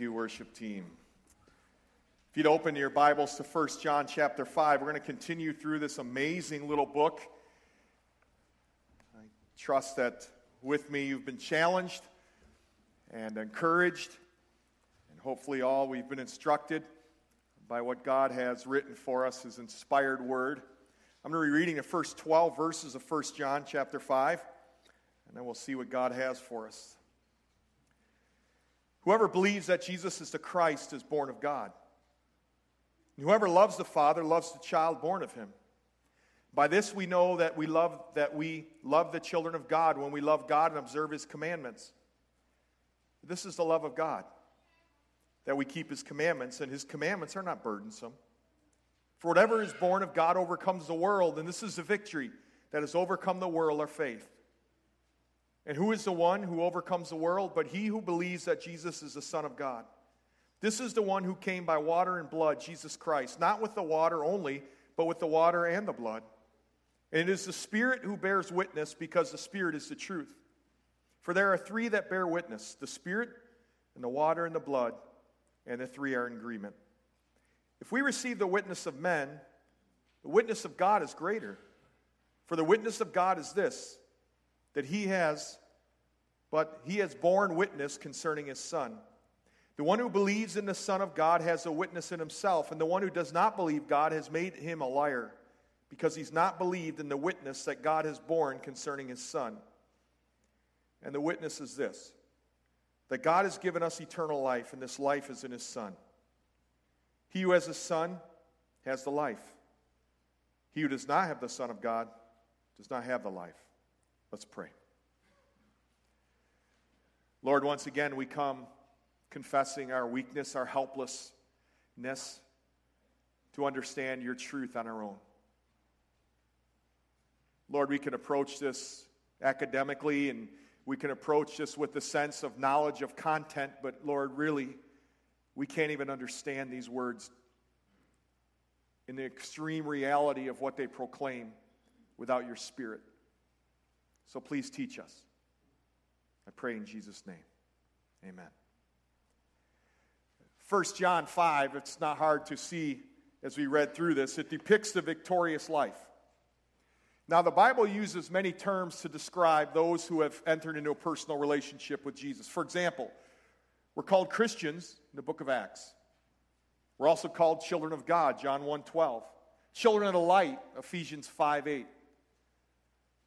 You, worship team. If you'd open your Bibles to 1 John chapter 5, we're going to continue through this amazing little book. I trust that with me you've been challenged and encouraged, and hopefully all we've been instructed by what God has written for us, His inspired word. I'm going to be reading the first 12 verses of 1 John chapter 5, and then we'll see what God has for us. Whoever believes that Jesus is the Christ is born of God. And whoever loves the Father loves the child born of him. By this we know that we love that we love the children of God when we love God and observe his commandments. This is the love of God. That we keep his commandments, and his commandments are not burdensome. For whatever is born of God overcomes the world, and this is the victory that has overcome the world, our faith. And who is the one who overcomes the world but he who believes that Jesus is the Son of God? This is the one who came by water and blood, Jesus Christ, not with the water only, but with the water and the blood. And it is the Spirit who bears witness because the Spirit is the truth. For there are three that bear witness the Spirit, and the water, and the blood, and the three are in agreement. If we receive the witness of men, the witness of God is greater. For the witness of God is this that he has, but he has borne witness concerning his Son. The one who believes in the Son of God has a witness in himself, and the one who does not believe God has made him a liar, because he's not believed in the witness that God has borne concerning his Son. And the witness is this that God has given us eternal life, and this life is in his Son. He who has a Son has the life. He who does not have the Son of God does not have the life. Let's pray. Lord, once again, we come confessing our weakness, our helplessness to understand your truth on our own. Lord, we can approach this academically and we can approach this with the sense of knowledge of content, but Lord, really, we can't even understand these words in the extreme reality of what they proclaim without your Spirit. So please teach us. I pray in Jesus' name. Amen. 1 John 5, it's not hard to see as we read through this, it depicts the victorious life. Now, the Bible uses many terms to describe those who have entered into a personal relationship with Jesus. For example, we're called Christians in the book of Acts. We're also called children of God, John 1 12. Children of the light, Ephesians 5 8.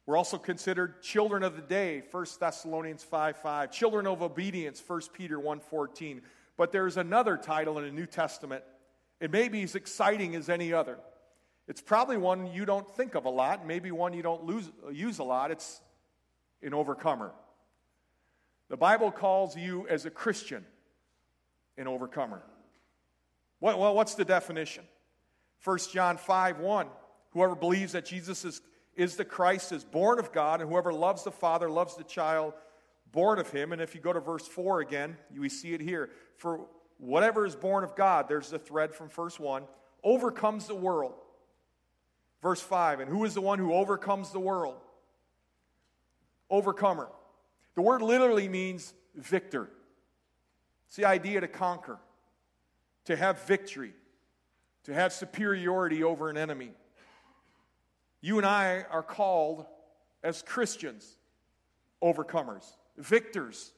We're also considered children of the day, 1 Thessalonians 5 5. Children of obedience, 1 Peter 1 14. But there's another title in the New Testament. It may be as exciting as any other. It's probably one you don't think of a lot, maybe one you don't lose, use a lot. It's an overcomer. The Bible calls you as a Christian an overcomer. Well, what's the definition? 1 John 5 1. Whoever believes that Jesus is is the Christ is born of God, and whoever loves the Father loves the child born of him. And if you go to verse 4 again, we see it here. For whatever is born of God, there's the thread from verse 1, overcomes the world. Verse 5, and who is the one who overcomes the world? Overcomer. The word literally means victor. It's the idea to conquer, to have victory, to have superiority over an enemy. You and I are called as Christians overcomers, victors,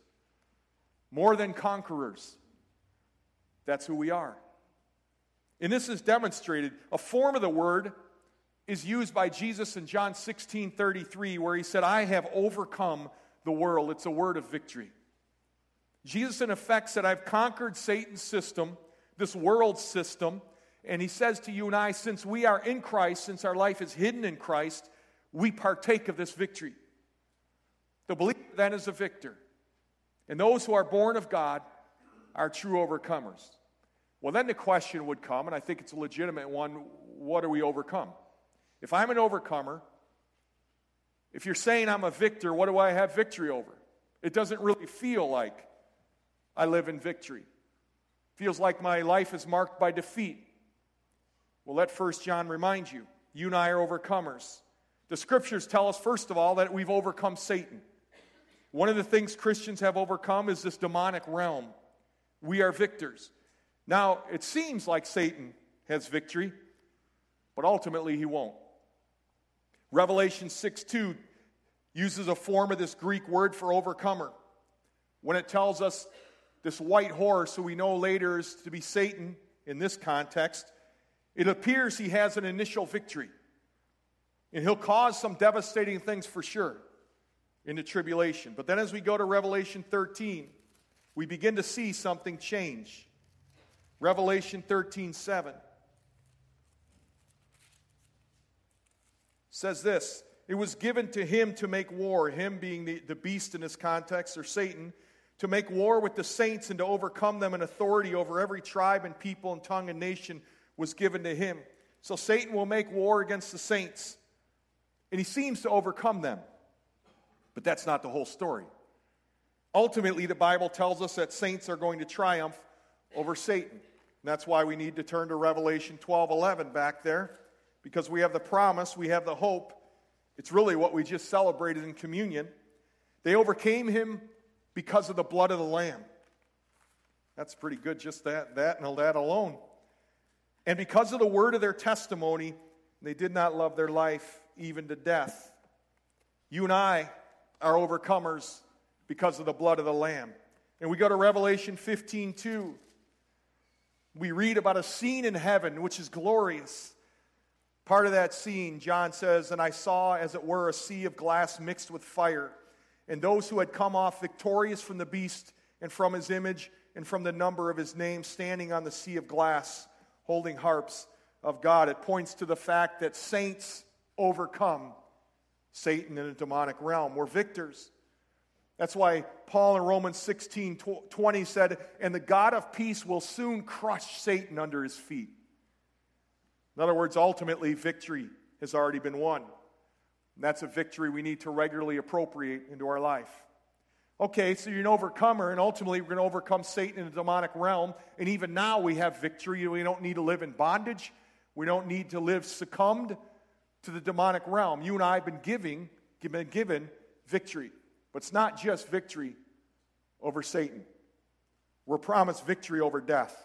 more than conquerors. That's who we are. And this is demonstrated. A form of the word is used by Jesus in John 16 33, where he said, I have overcome the world. It's a word of victory. Jesus, in effect, said, I've conquered Satan's system, this world system, and he says to you and I, since we are in Christ, since our life is hidden in Christ, we partake of this victory. The believer then is a victor. And those who are born of God are true overcomers. Well, then the question would come, and I think it's a legitimate one what do we overcome? If I'm an overcomer, if you're saying I'm a victor, what do I have victory over? It doesn't really feel like I live in victory. It feels like my life is marked by defeat. Well, let First John remind you you and I are overcomers. The scriptures tell us, first of all, that we've overcome Satan. One of the things Christians have overcome is this demonic realm. we are victors. Now, it seems like Satan has victory, but ultimately he won't. Revelation 6 2 uses a form of this Greek word for overcomer. When it tells us this white horse, who we know later is to be Satan in this context, it appears he has an initial victory. And he'll cause some devastating things for sure in the tribulation. But then as we go to Revelation 13, we begin to see something change. Revelation 13 7 says this It was given to him to make war, him being the, the beast in this context, or Satan, to make war with the saints and to overcome them, and authority over every tribe and people and tongue and nation was given to him. So Satan will make war against the saints, and he seems to overcome them. But that's not the whole story. Ultimately, the Bible tells us that saints are going to triumph over Satan. And that's why we need to turn to Revelation 12 11 back there, because we have the promise, we have the hope. It's really what we just celebrated in communion. They overcame him because of the blood of the Lamb. That's pretty good, just that, that and that alone. And because of the word of their testimony, they did not love their life even to death. You and I are overcomers because of the blood of the Lamb. And we go to Revelation 15 2. We read about a scene in heaven which is glorious. Part of that scene, John says, And I saw, as it were, a sea of glass mixed with fire, and those who had come off victorious from the beast and from his image and from the number of his name standing on the sea of glass, holding harps of God. It points to the fact that saints overcome Satan in a demonic realm. We're victors. That's why Paul in Romans 16 20 said, And the God of peace will soon crush Satan under his feet. In other words, ultimately, victory has already been won. And that's a victory we need to regularly appropriate into our life. Okay, so you're an overcomer, and ultimately we're going to overcome Satan in the demonic realm. And even now we have victory. We don't need to live in bondage. We don't need to live succumbed to the demonic realm. You and I have been giving, been given victory. But it's not just victory over Satan. We're promised victory over death.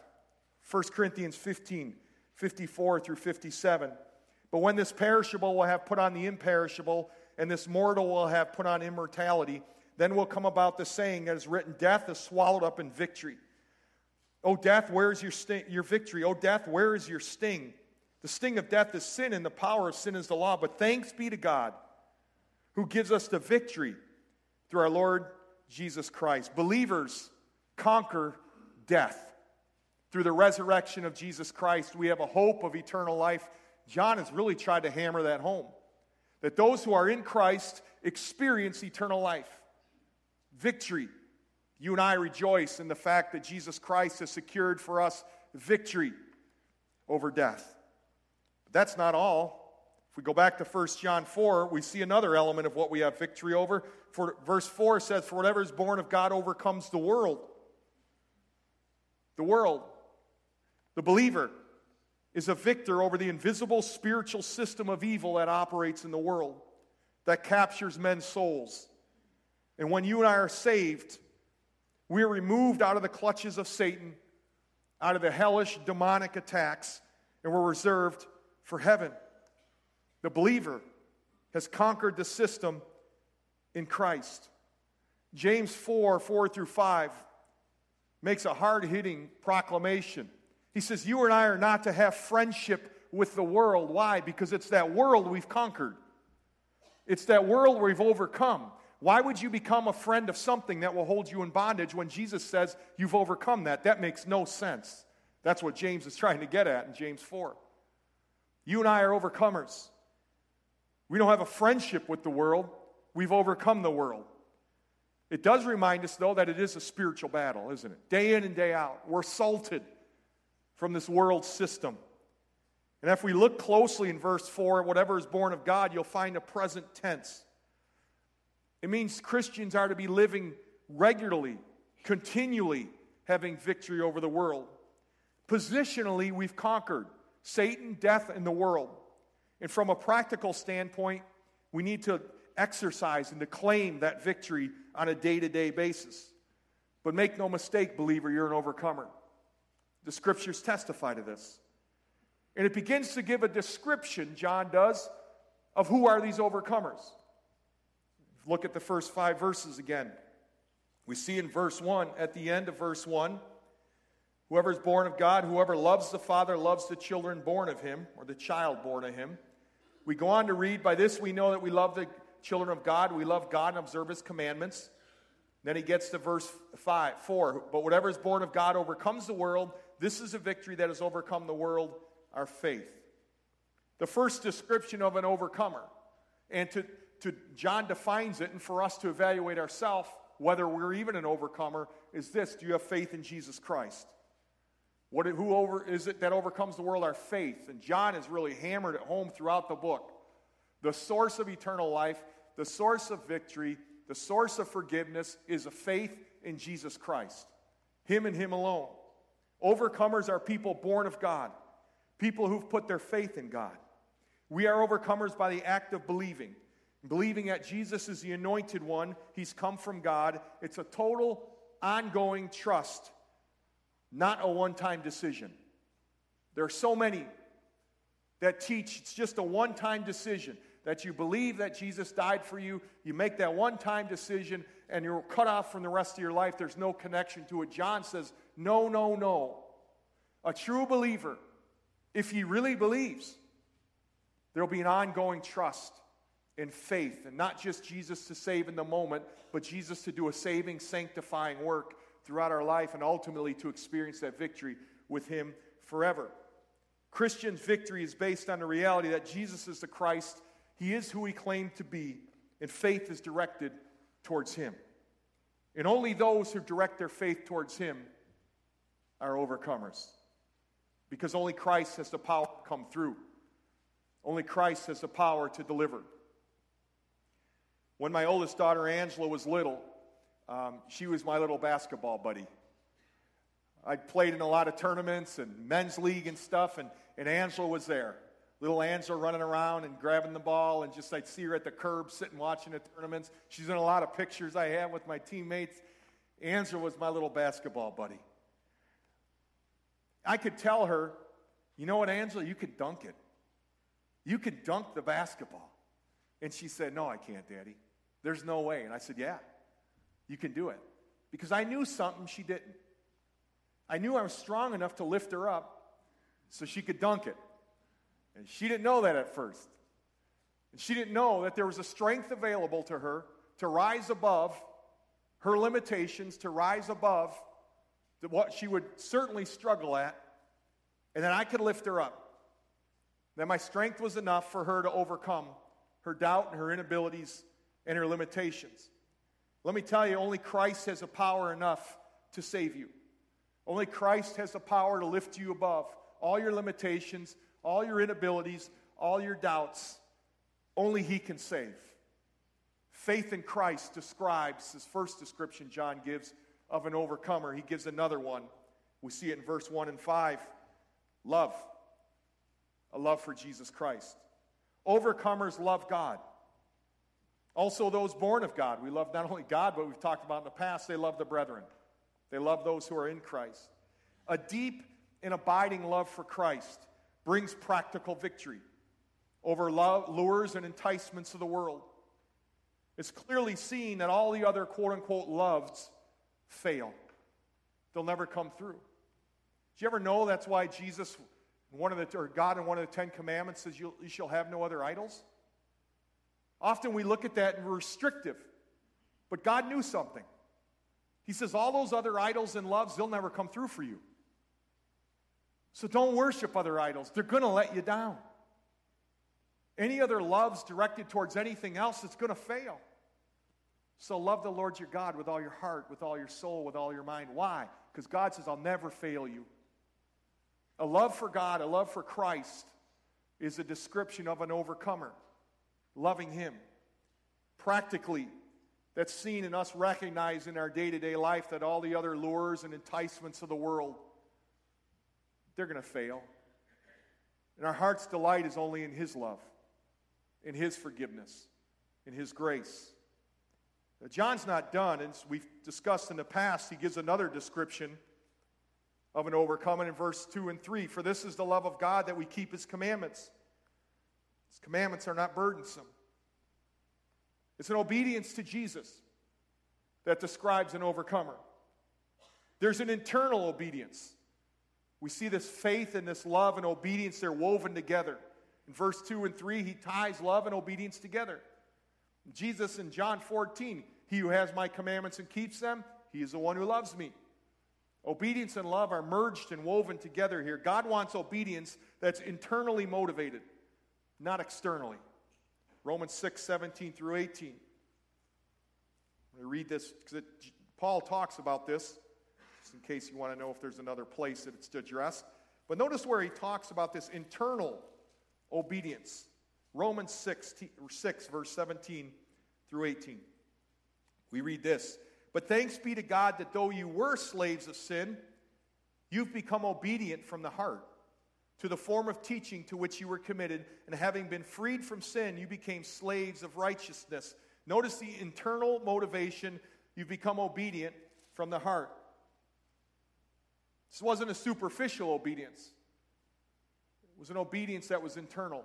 1 Corinthians 15, 54 through 57. But when this perishable will have put on the imperishable, and this mortal will have put on immortality, then will come about the saying that is written Death is swallowed up in victory. O death, where is your, sting, your victory? O death, where is your sting? The sting of death is sin, and the power of sin is the law. But thanks be to God who gives us the victory through our Lord Jesus Christ. Believers conquer death. Through the resurrection of Jesus Christ, we have a hope of eternal life. John has really tried to hammer that home that those who are in Christ experience eternal life, victory. You and I rejoice in the fact that Jesus Christ has secured for us victory over death. But that's not all. If we go back to 1 John 4, we see another element of what we have victory over. For verse 4 says, For whatever is born of God overcomes the world. The world. The believer is a victor over the invisible spiritual system of evil that operates in the world, that captures men's souls. And when you and I are saved, we are removed out of the clutches of Satan, out of the hellish demonic attacks, and we're reserved for heaven. The believer has conquered the system in Christ. James 4 4 through 5 makes a hard hitting proclamation. He says, You and I are not to have friendship with the world. Why? Because it's that world we've conquered, it's that world we've overcome. Why would you become a friend of something that will hold you in bondage when Jesus says you've overcome that? That makes no sense. That's what James is trying to get at in James 4. You and I are overcomers. We don't have a friendship with the world, we've overcome the world. It does remind us, though, that it is a spiritual battle, isn't it? Day in and day out. We're salted from this world system. And if we look closely in verse 4, whatever is born of God, you'll find a present tense. It means Christians are to be living regularly, continually having victory over the world. Positionally, we've conquered Satan, death, and the world. And from a practical standpoint, we need to exercise and to claim that victory on a day to day basis. But make no mistake, believer, you're an overcomer. The scriptures testify to this. And it begins to give a description, John does, of who are these overcomers. Look at the first five verses again. We see in verse 1, at the end of verse 1, whoever is born of God, whoever loves the Father, loves the children born of him, or the child born of him. We go on to read, By this we know that we love the children of God, we love God and observe his commandments. Then he gets to verse five, 4. But whatever is born of God overcomes the world. This is a victory that has overcome the world, our faith. The first description of an overcomer. And to, to John defines it, and for us to evaluate ourselves whether we're even an overcomer, is this do you have faith in Jesus Christ? What, who over, is it that overcomes the world? Our faith. And John has really hammered it home throughout the book. The source of eternal life, the source of victory, the source of forgiveness is a faith in Jesus Christ, Him and Him alone. Overcomers are people born of God, people who've put their faith in God. We are overcomers by the act of believing. Believing that Jesus is the anointed one, He's come from God. It's a total, ongoing trust, not a one time decision. There are so many that teach it's just a one time decision that you believe that Jesus died for you, you make that one time decision, and you're cut off from the rest of your life. There's no connection to it. John says, No, no, no. A true believer, if he really believes, there'll be an ongoing trust and faith, and not just Jesus to save in the moment, but Jesus to do a saving, sanctifying work throughout our life and ultimately to experience that victory with Him forever. Christian's victory is based on the reality that Jesus is the Christ he is who he claimed to be, and faith is directed towards him. And only those who direct their faith towards him are overcomers. Because only Christ has the power to come through. Only Christ has the power to deliver. When my oldest daughter Angela was little, um, she was my little basketball buddy. I played in a lot of tournaments and men's league and stuff, and, and Angela was there. Little Angela running around and grabbing the ball, and just I'd see her at the curb sitting watching the tournaments. She's in a lot of pictures I have with my teammates. Angela was my little basketball buddy. I could tell her, you know what, Angela, you could dunk it. You could dunk the basketball. And she said, No, I can't, Daddy. There's no way. And I said, Yeah, you can do it. Because I knew something she didn't. I knew I was strong enough to lift her up so she could dunk it. And she didn't know that at first. And she didn't know that there was a strength available to her to rise above her limitations, to rise above what she would certainly struggle at, and that I could lift her up. That my strength was enough for her to overcome her doubt and her inabilities and her limitations. Let me tell you, only Christ has the power enough to save you. Only Christ has the power to lift you above all your limitations, all your inabilities, all your doubts. Only He can save. Faith in Christ describes this first description John gives of an overcomer. He gives another one. We see it in verse 1 and 5 love, a love for Jesus Christ. Overcomers love God. Also, those born of God. We love not only God, but we've talked about in the past, they love the brethren. They love those who are in Christ. A deep and abiding love for Christ brings practical victory over lures and enticements of the world. It's clearly seen that all the other quote unquote loves fail, they'll never come through. Do you ever know that's why Jesus, one of the, or God in one of the Ten Commandments says, You shall have no other idols? Often we look at that and we're restrictive. But God knew something. He says, All those other idols and loves, they'll never come through for you. So don't worship other idols. They're going to let you down. Any other loves directed towards anything else, it's going to fail. So love the Lord your God with all your heart, with all your soul, with all your mind. Why? Because God says, I'll never fail you. A love for God, a love for Christ, is a description of an overcomer, loving Him. Practically, that's seen in us recognizing in our day to day life that all the other lures and enticements of the world they're going to fail. And our heart's delight is only in His love, in His forgiveness, in His grace. Now, John's not done, and we've discussed in the past, he gives another description of an overcoming in verse 2 and 3. For this is the love of God that we keep his commandments. His commandments are not burdensome. It's an obedience to Jesus that describes an overcomer. There's an internal obedience. We see this faith and this love and obedience, they're woven together. In verse 2 and 3, he ties love and obedience together. Jesus in John 14, he who has my commandments and keeps them, he is the one who loves me. Obedience and love are merged and woven together here. God wants obedience that's internally motivated, not externally. Romans 6, 17 through 18. I'm going to read this because Paul talks about this, just in case you want to know if there's another place that it's addressed. But notice where he talks about this internal obedience. Romans 6, 6, verse 17 through 18. We read this But thanks be to God that though you were slaves of sin, you've become obedient from the heart to the form of teaching to which you were committed, and having been freed from sin, you became slaves of righteousness. Notice the internal motivation. You've become obedient from the heart. This wasn't a superficial obedience, it was an obedience that was internal.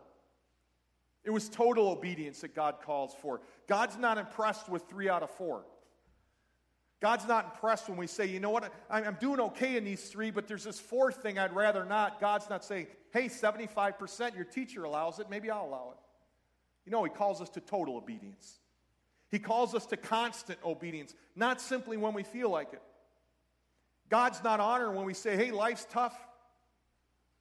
It was total obedience that God calls for. God's not impressed with three out of four. God's not impressed when we say, you know what, I'm doing okay in these three, but there's this fourth thing I'd rather not. God's not saying, hey, 75%, your teacher allows it, maybe I'll allow it. You know, He calls us to total obedience. He calls us to constant obedience, not simply when we feel like it. God's not honored when we say, hey, life's tough.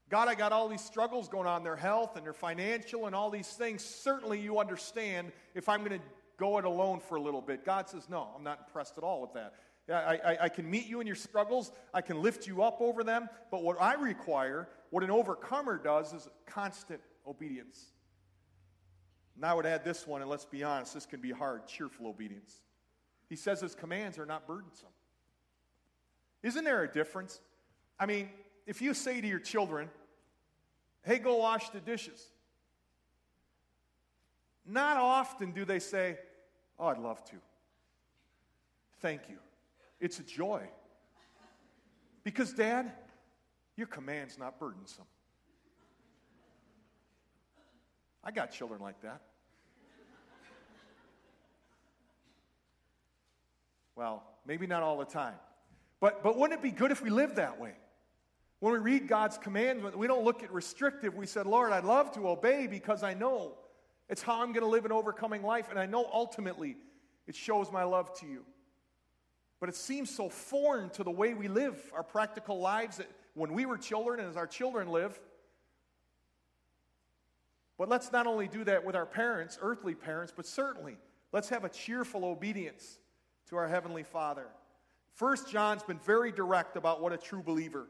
God, I got all these struggles going on, their health and their financial and all these things. Certainly, you understand if I'm going to go it alone for a little bit. God says, No, I'm not impressed at all with that. I, I, I, can meet you in your struggles, I can lift you up over them, but what I require, what an overcomer does, is constant obedience. And I would add this one, and let's be honest, this can be hard cheerful obedience. He says his commands are not burdensome. Isn't there a difference? I mean, if you say to your children, hey, go wash the dishes, not often do they say, Oh, I'd love to. Thank you. It's a joy. Because, Dad, your command's not burdensome. I got children like that. Well, maybe not all the time. But, but wouldn't it be good if we lived that way? When we read God's commandment, we don't look at restrictive. We said, Lord, I'd love to obey because I know it's how I'm going to live an overcoming life, and I know ultimately it shows my love to you. But it seems so foreign to the way we live our practical lives that when we were children and as our children live. But let's not only do that with our parents, earthly parents, but certainly let's have a cheerful obedience to our Heavenly Father. First John's been very direct about what a true believer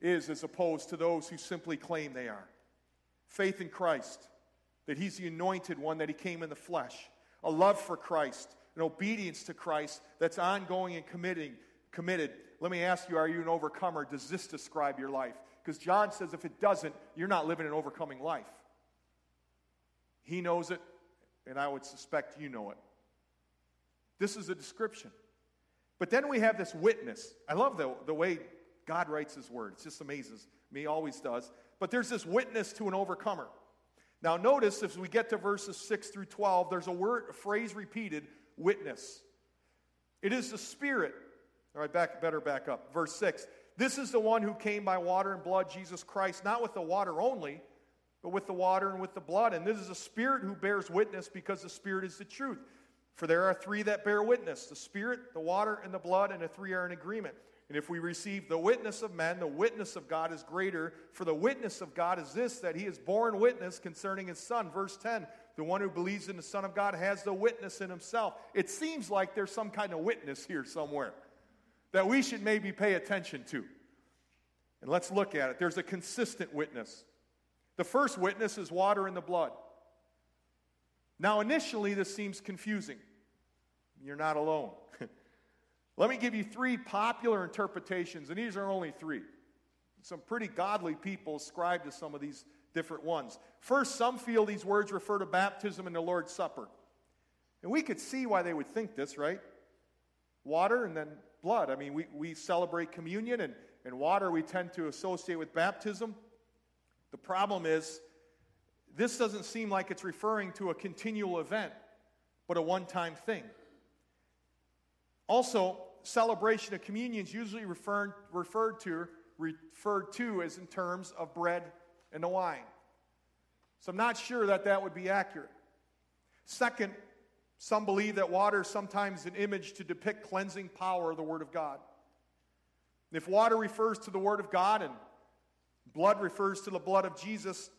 is as opposed to those who simply claim they are. Faith in Christ that he's the anointed one, that he came in the flesh, a love for Christ, an obedience to Christ that's ongoing and committing, committed. Let me ask you, are you an overcomer? Does this describe your life? Because John says if it doesn't, you're not living an overcoming life. He knows it, and I would suspect you know it. This is a description. But then we have this witness. I love the, the way God writes his word. It just amazes me, always does. But there's this witness to an overcomer. Now, notice as we get to verses 6 through 12, there's a word, a phrase repeated witness. It is the Spirit. All right, back, better back up. Verse 6. This is the one who came by water and blood, Jesus Christ, not with the water only, but with the water and with the blood. And this is a Spirit who bears witness because the Spirit is the truth. For there are three that bear witness the Spirit, the water, and the blood, and the three are in agreement. And if we receive the witness of men, the witness of God is greater. For the witness of God is this, that he has borne witness concerning his Son. Verse 10 The one who believes in the Son of God has the witness in himself. It seems like there's some kind of witness here somewhere that we should maybe pay attention to. And let's look at it. There's a consistent witness. The first witness is water in the blood. Now, initially, this seems confusing. You're not alone. Let me give you three popular interpretations, and these are only three. Some pretty godly people ascribe to some of these different ones. First, some feel these words refer to baptism and the Lord's Supper. And we could see why they would think this, right? Water and then blood. I mean, we, we celebrate communion, and, and water we tend to associate with baptism. The problem is, this doesn't seem like it's referring to a continual event, but a one time thing. Also, celebration of communion is usually referred, referred, to, referred to as in terms of bread and the wine. So I'm not sure that that would be accurate. Second, some believe that water is sometimes an image to depict cleansing power of the Word of God. If water refers to the Word of God and blood refers to the blood of Jesus,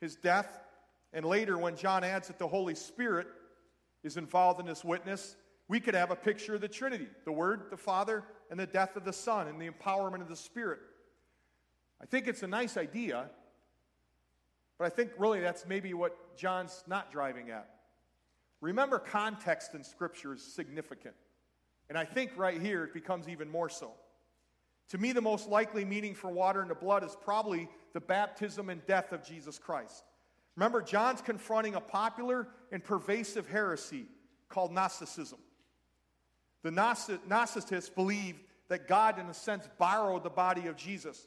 his death, and later when John adds that the Holy Spirit is involved in this witness, we could have a picture of the Trinity the Word, the Father, and the death of the Son, and the empowerment of the Spirit. I think it's a nice idea, but I think really that's maybe what John's not driving at. Remember, context in Scripture is significant. And I think right here it becomes even more so. To me, the most likely meaning for water and the blood is probably the baptism and death of Jesus Christ. Remember, John's confronting a popular and pervasive heresy called Gnosticism. The Gnosticists believed that God, in a sense, borrowed the body of Jesus.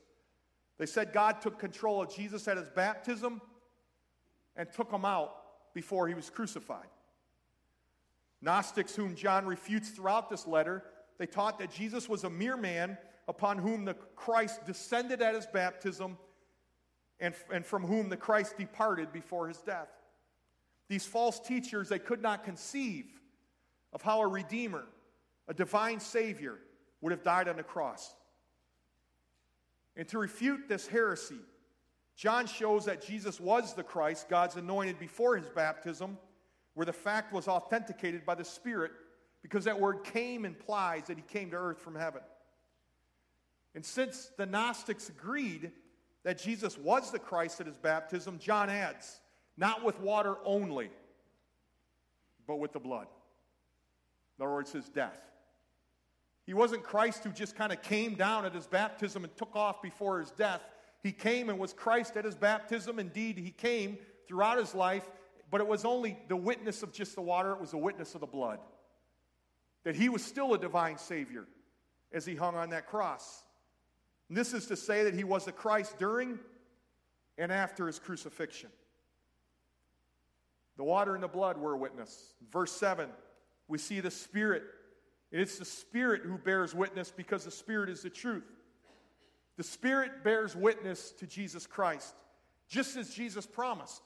They said God took control of Jesus at his baptism and took him out before he was crucified. Gnostics, whom John refutes throughout this letter, they taught that Jesus was a mere man upon whom the Christ descended at his baptism and, and from whom the Christ departed before his death. These false teachers, they could not conceive of how a Redeemer, a divine Savior, would have died on the cross. And to refute this heresy, John shows that Jesus was the Christ, God's anointed before his baptism where the fact was authenticated by the Spirit because that word came implies that he came to earth from heaven. And since the Gnostics agreed that Jesus was the Christ at his baptism, John adds, not with water only, but with the blood. In other words, his death. He wasn't Christ who just kind of came down at his baptism and took off before his death. He came and was Christ at his baptism. Indeed, he came throughout his life but it was only the witness of just the water, it was the witness of the blood. That he was still a divine Savior as he hung on that cross. And this is to say that he was the Christ during and after his crucifixion. The water and the blood were a witness. Verse 7, we see the Spirit. And it's the Spirit who bears witness because the Spirit is the truth. The Spirit bears witness to Jesus Christ, just as Jesus promised.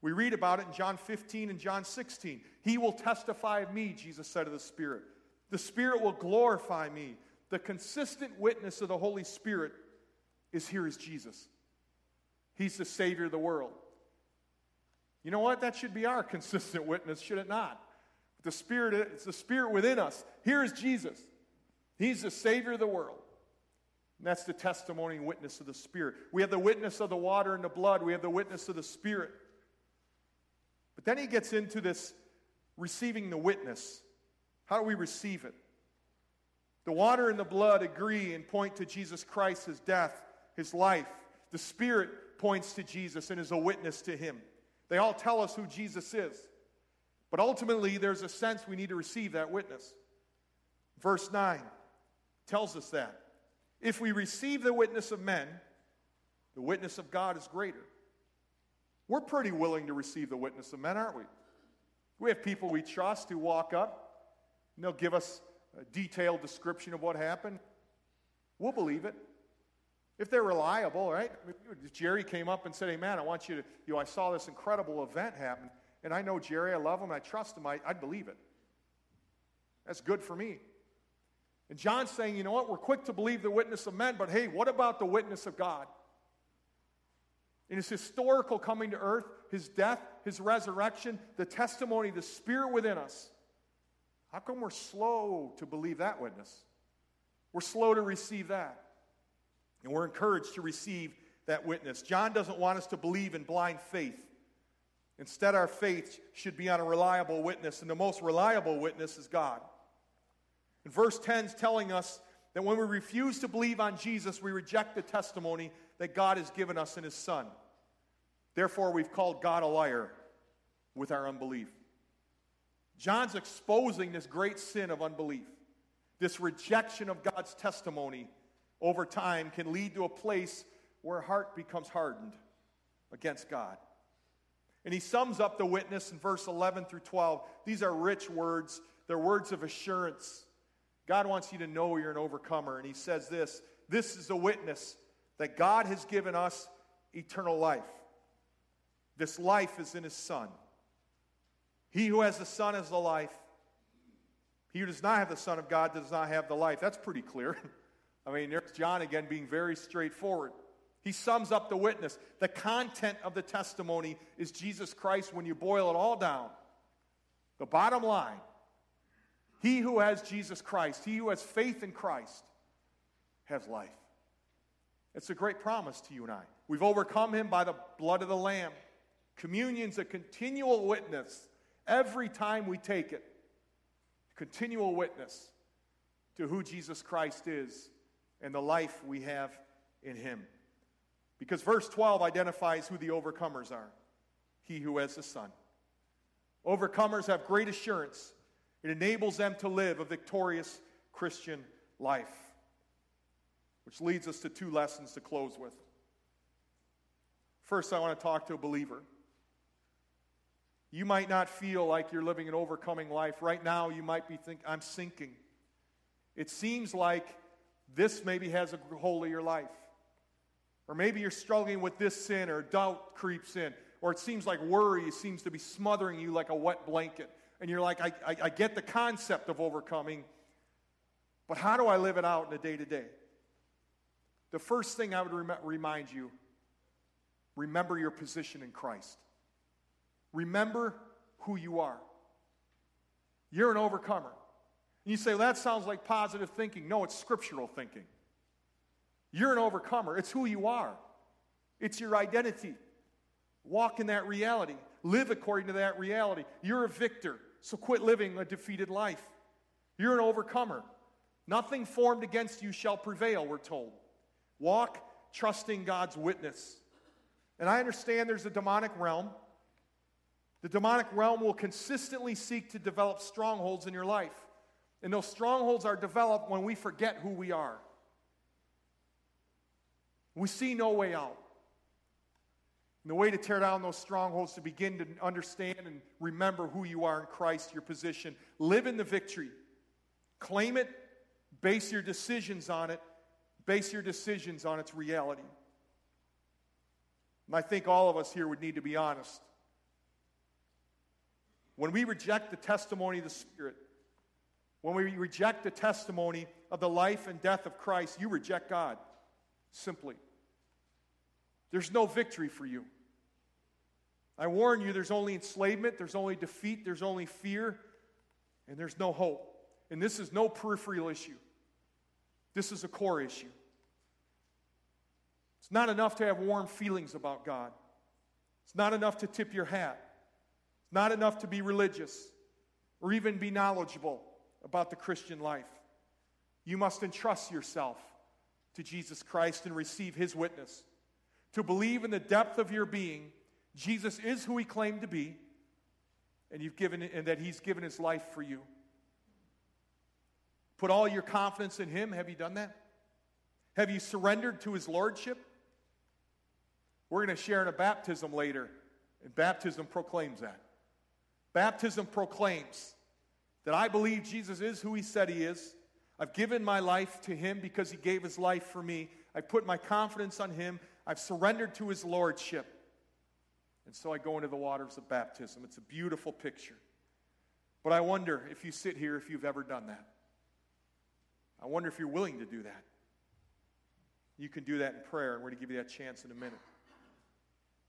We read about it in John 15 and John 16. He will testify of me, Jesus said of the Spirit. The Spirit will glorify me. The consistent witness of the Holy Spirit is here is Jesus. He's the Savior of the world. You know what? That should be our consistent witness, should it not? The Spirit, it's the Spirit within us. Here is Jesus. He's the Savior of the world. And that's the testimony and witness of the Spirit. We have the witness of the water and the blood. We have the witness of the Spirit. But then he gets into this receiving the witness. How do we receive it? The water and the blood agree and point to Jesus Christ, his death, his life. The Spirit points to Jesus and is a witness to him. They all tell us who Jesus is. But ultimately, there's a sense we need to receive that witness. Verse 9 tells us that. If we receive the witness of men, the witness of God is greater. We're pretty willing to receive the witness of men, aren't we? We have people we trust who walk up and they'll give us a detailed description of what happened. We'll believe it. If they're reliable, right? If Jerry came up and said, Hey, man, I want you to, you know, I saw this incredible event happen, and I know Jerry, I love him, I trust him, I, I'd believe it. That's good for me. And John's saying, you know what? We're quick to believe the witness of men, but hey, what about the witness of God? in his historical coming to earth, his death, his resurrection, the testimony, the spirit within us. How come we're slow to believe that witness? We're slow to receive that. And we're encouraged to receive that witness. John doesn't want us to believe in blind faith. Instead, our faith should be on a reliable witness, and the most reliable witness is God. And verse 10 is telling us that when we refuse to believe on Jesus, we reject the testimony that God has given us in His Son. Therefore, we've called God a liar with our unbelief. John's exposing this great sin of unbelief. This rejection of God's testimony over time can lead to a place where heart becomes hardened against God. And he sums up the witness in verse 11 through 12. These are rich words, they're words of assurance. God wants you to know you're an overcomer. And he says this this is a witness that God has given us eternal life. This life is in his Son. He who has the Son has the life. He who does not have the Son of God does not have the life. That's pretty clear. I mean, there's John again being very straightforward. He sums up the witness. The content of the testimony is Jesus Christ when you boil it all down. The bottom line he who has Jesus Christ, he who has faith in Christ, has life. It's a great promise to you and I. We've overcome him by the blood of the Lamb. Communion's a continual witness every time we take it. Continual witness to who Jesus Christ is and the life we have in him. Because verse 12 identifies who the overcomers are he who has the Son. Overcomers have great assurance, it enables them to live a victorious Christian life. Which leads us to two lessons to close with. First, I want to talk to a believer. You might not feel like you're living an overcoming life. Right now, you might be thinking, I'm sinking. It seems like this maybe has a hold of your life. Or maybe you're struggling with this sin or doubt creeps in. Or it seems like worry seems to be smothering you like a wet blanket. And you're like, I, I, I get the concept of overcoming, but how do I live it out in the day to day? The first thing I would rem- remind you remember your position in Christ. Remember who you are. You're an overcomer. And you say, well, that sounds like positive thinking. No, it's scriptural thinking. You're an overcomer. It's who you are, it's your identity. Walk in that reality, live according to that reality. You're a victor, so quit living a defeated life. You're an overcomer. Nothing formed against you shall prevail, we're told. Walk trusting God's witness. And I understand there's a demonic realm. The demonic realm will consistently seek to develop strongholds in your life. And those strongholds are developed when we forget who we are. We see no way out. And the way to tear down those strongholds, to begin to understand and remember who you are in Christ, your position. Live in the victory. Claim it, base your decisions on it, base your decisions on its reality. And I think all of us here would need to be honest. When we reject the testimony of the Spirit, when we reject the testimony of the life and death of Christ, you reject God simply. There's no victory for you. I warn you, there's only enslavement, there's only defeat, there's only fear, and there's no hope. And this is no peripheral issue, this is a core issue. It's not enough to have warm feelings about God, it's not enough to tip your hat, it's not enough to be religious or even be knowledgeable about the Christian life. You must entrust yourself to Jesus Christ and receive his witness. To believe in the depth of your being, Jesus is who he claimed to be, and you've given and that he's given his life for you. Put all your confidence in him. Have you done that? Have you surrendered to his lordship? We're going to share in a baptism later, and baptism proclaims that. Baptism proclaims that I believe Jesus is who he said he is. I've given my life to him because he gave his life for me. I put my confidence on him. I've surrendered to his lordship. And so I go into the waters of baptism. It's a beautiful picture. But I wonder if you sit here, if you've ever done that. I wonder if you're willing to do that. You can do that in prayer, and we're going to give you that chance in a minute.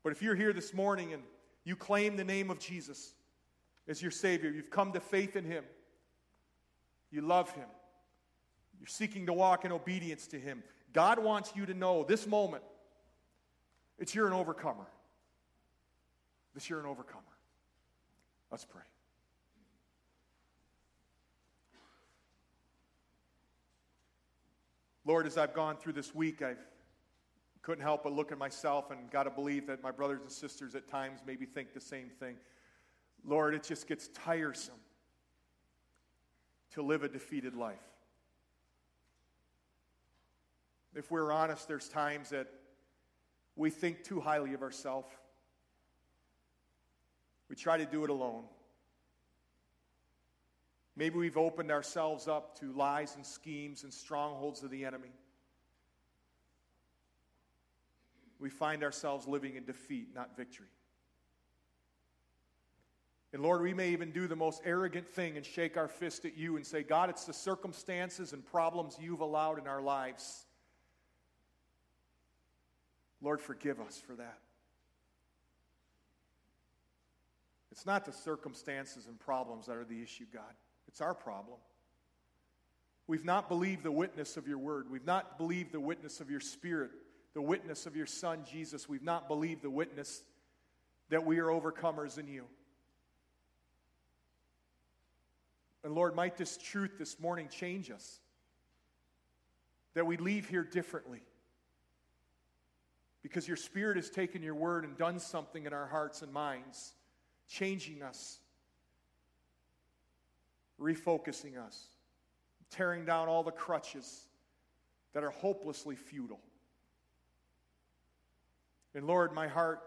But if you're here this morning and you claim the name of Jesus as your Savior, you've come to faith in Him, you love Him, you're seeking to walk in obedience to Him. God wants you to know this moment it's you're an overcomer. This you're an overcomer. Let's pray. Lord, as I've gone through this week, I couldn't help but look at myself and got to believe that my brothers and sisters at times maybe think the same thing. Lord, it just gets tiresome to live a defeated life. If we're honest, there's times that we think too highly of ourselves. We try to do it alone. Maybe we've opened ourselves up to lies and schemes and strongholds of the enemy. We find ourselves living in defeat, not victory. And Lord, we may even do the most arrogant thing and shake our fist at you and say, God, it's the circumstances and problems you've allowed in our lives. Lord, forgive us for that. It's not the circumstances and problems that are the issue, God. It's our problem. We've not believed the witness of your word. We've not believed the witness of your spirit, the witness of your son, Jesus. We've not believed the witness that we are overcomers in you. And Lord, might this truth this morning change us? That we leave here differently. Because your Spirit has taken your word and done something in our hearts and minds, changing us, refocusing us, tearing down all the crutches that are hopelessly futile. And Lord, my heart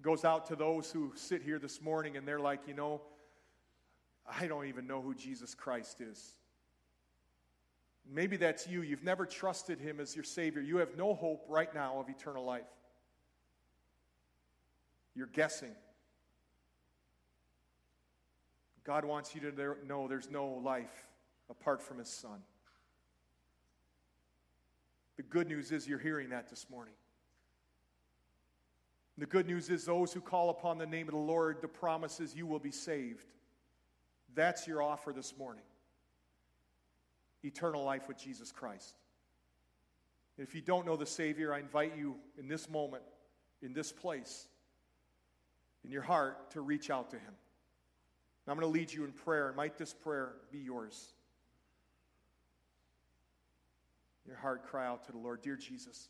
goes out to those who sit here this morning and they're like, you know, I don't even know who Jesus Christ is. Maybe that's you. You've never trusted him as your Savior. You have no hope right now of eternal life. You're guessing. God wants you to know there's no life apart from his Son. The good news is you're hearing that this morning. The good news is those who call upon the name of the Lord, the promise is you will be saved. That's your offer this morning eternal life with Jesus Christ. If you don't know the Savior, I invite you in this moment, in this place, in your heart, to reach out to Him. Now, I'm going to lead you in prayer, and might this prayer be yours. Your heart cry out to the Lord Dear Jesus,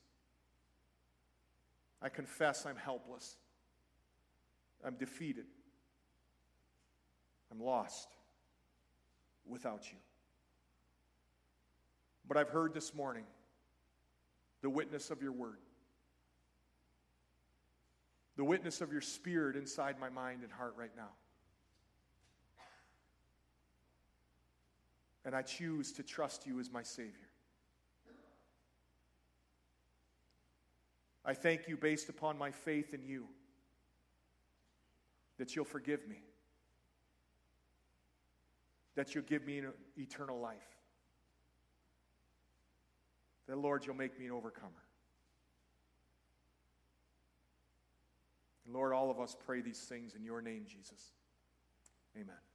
I confess I'm helpless, I'm defeated, I'm lost without you. But I've heard this morning the witness of your word, the witness of your spirit inside my mind and heart right now. And I choose to trust you as my Savior. I thank you based upon my faith in you that you'll forgive me that you'll give me eternal life. That, Lord, you'll make me an overcomer. And Lord, all of us pray these things in your name, Jesus. Amen.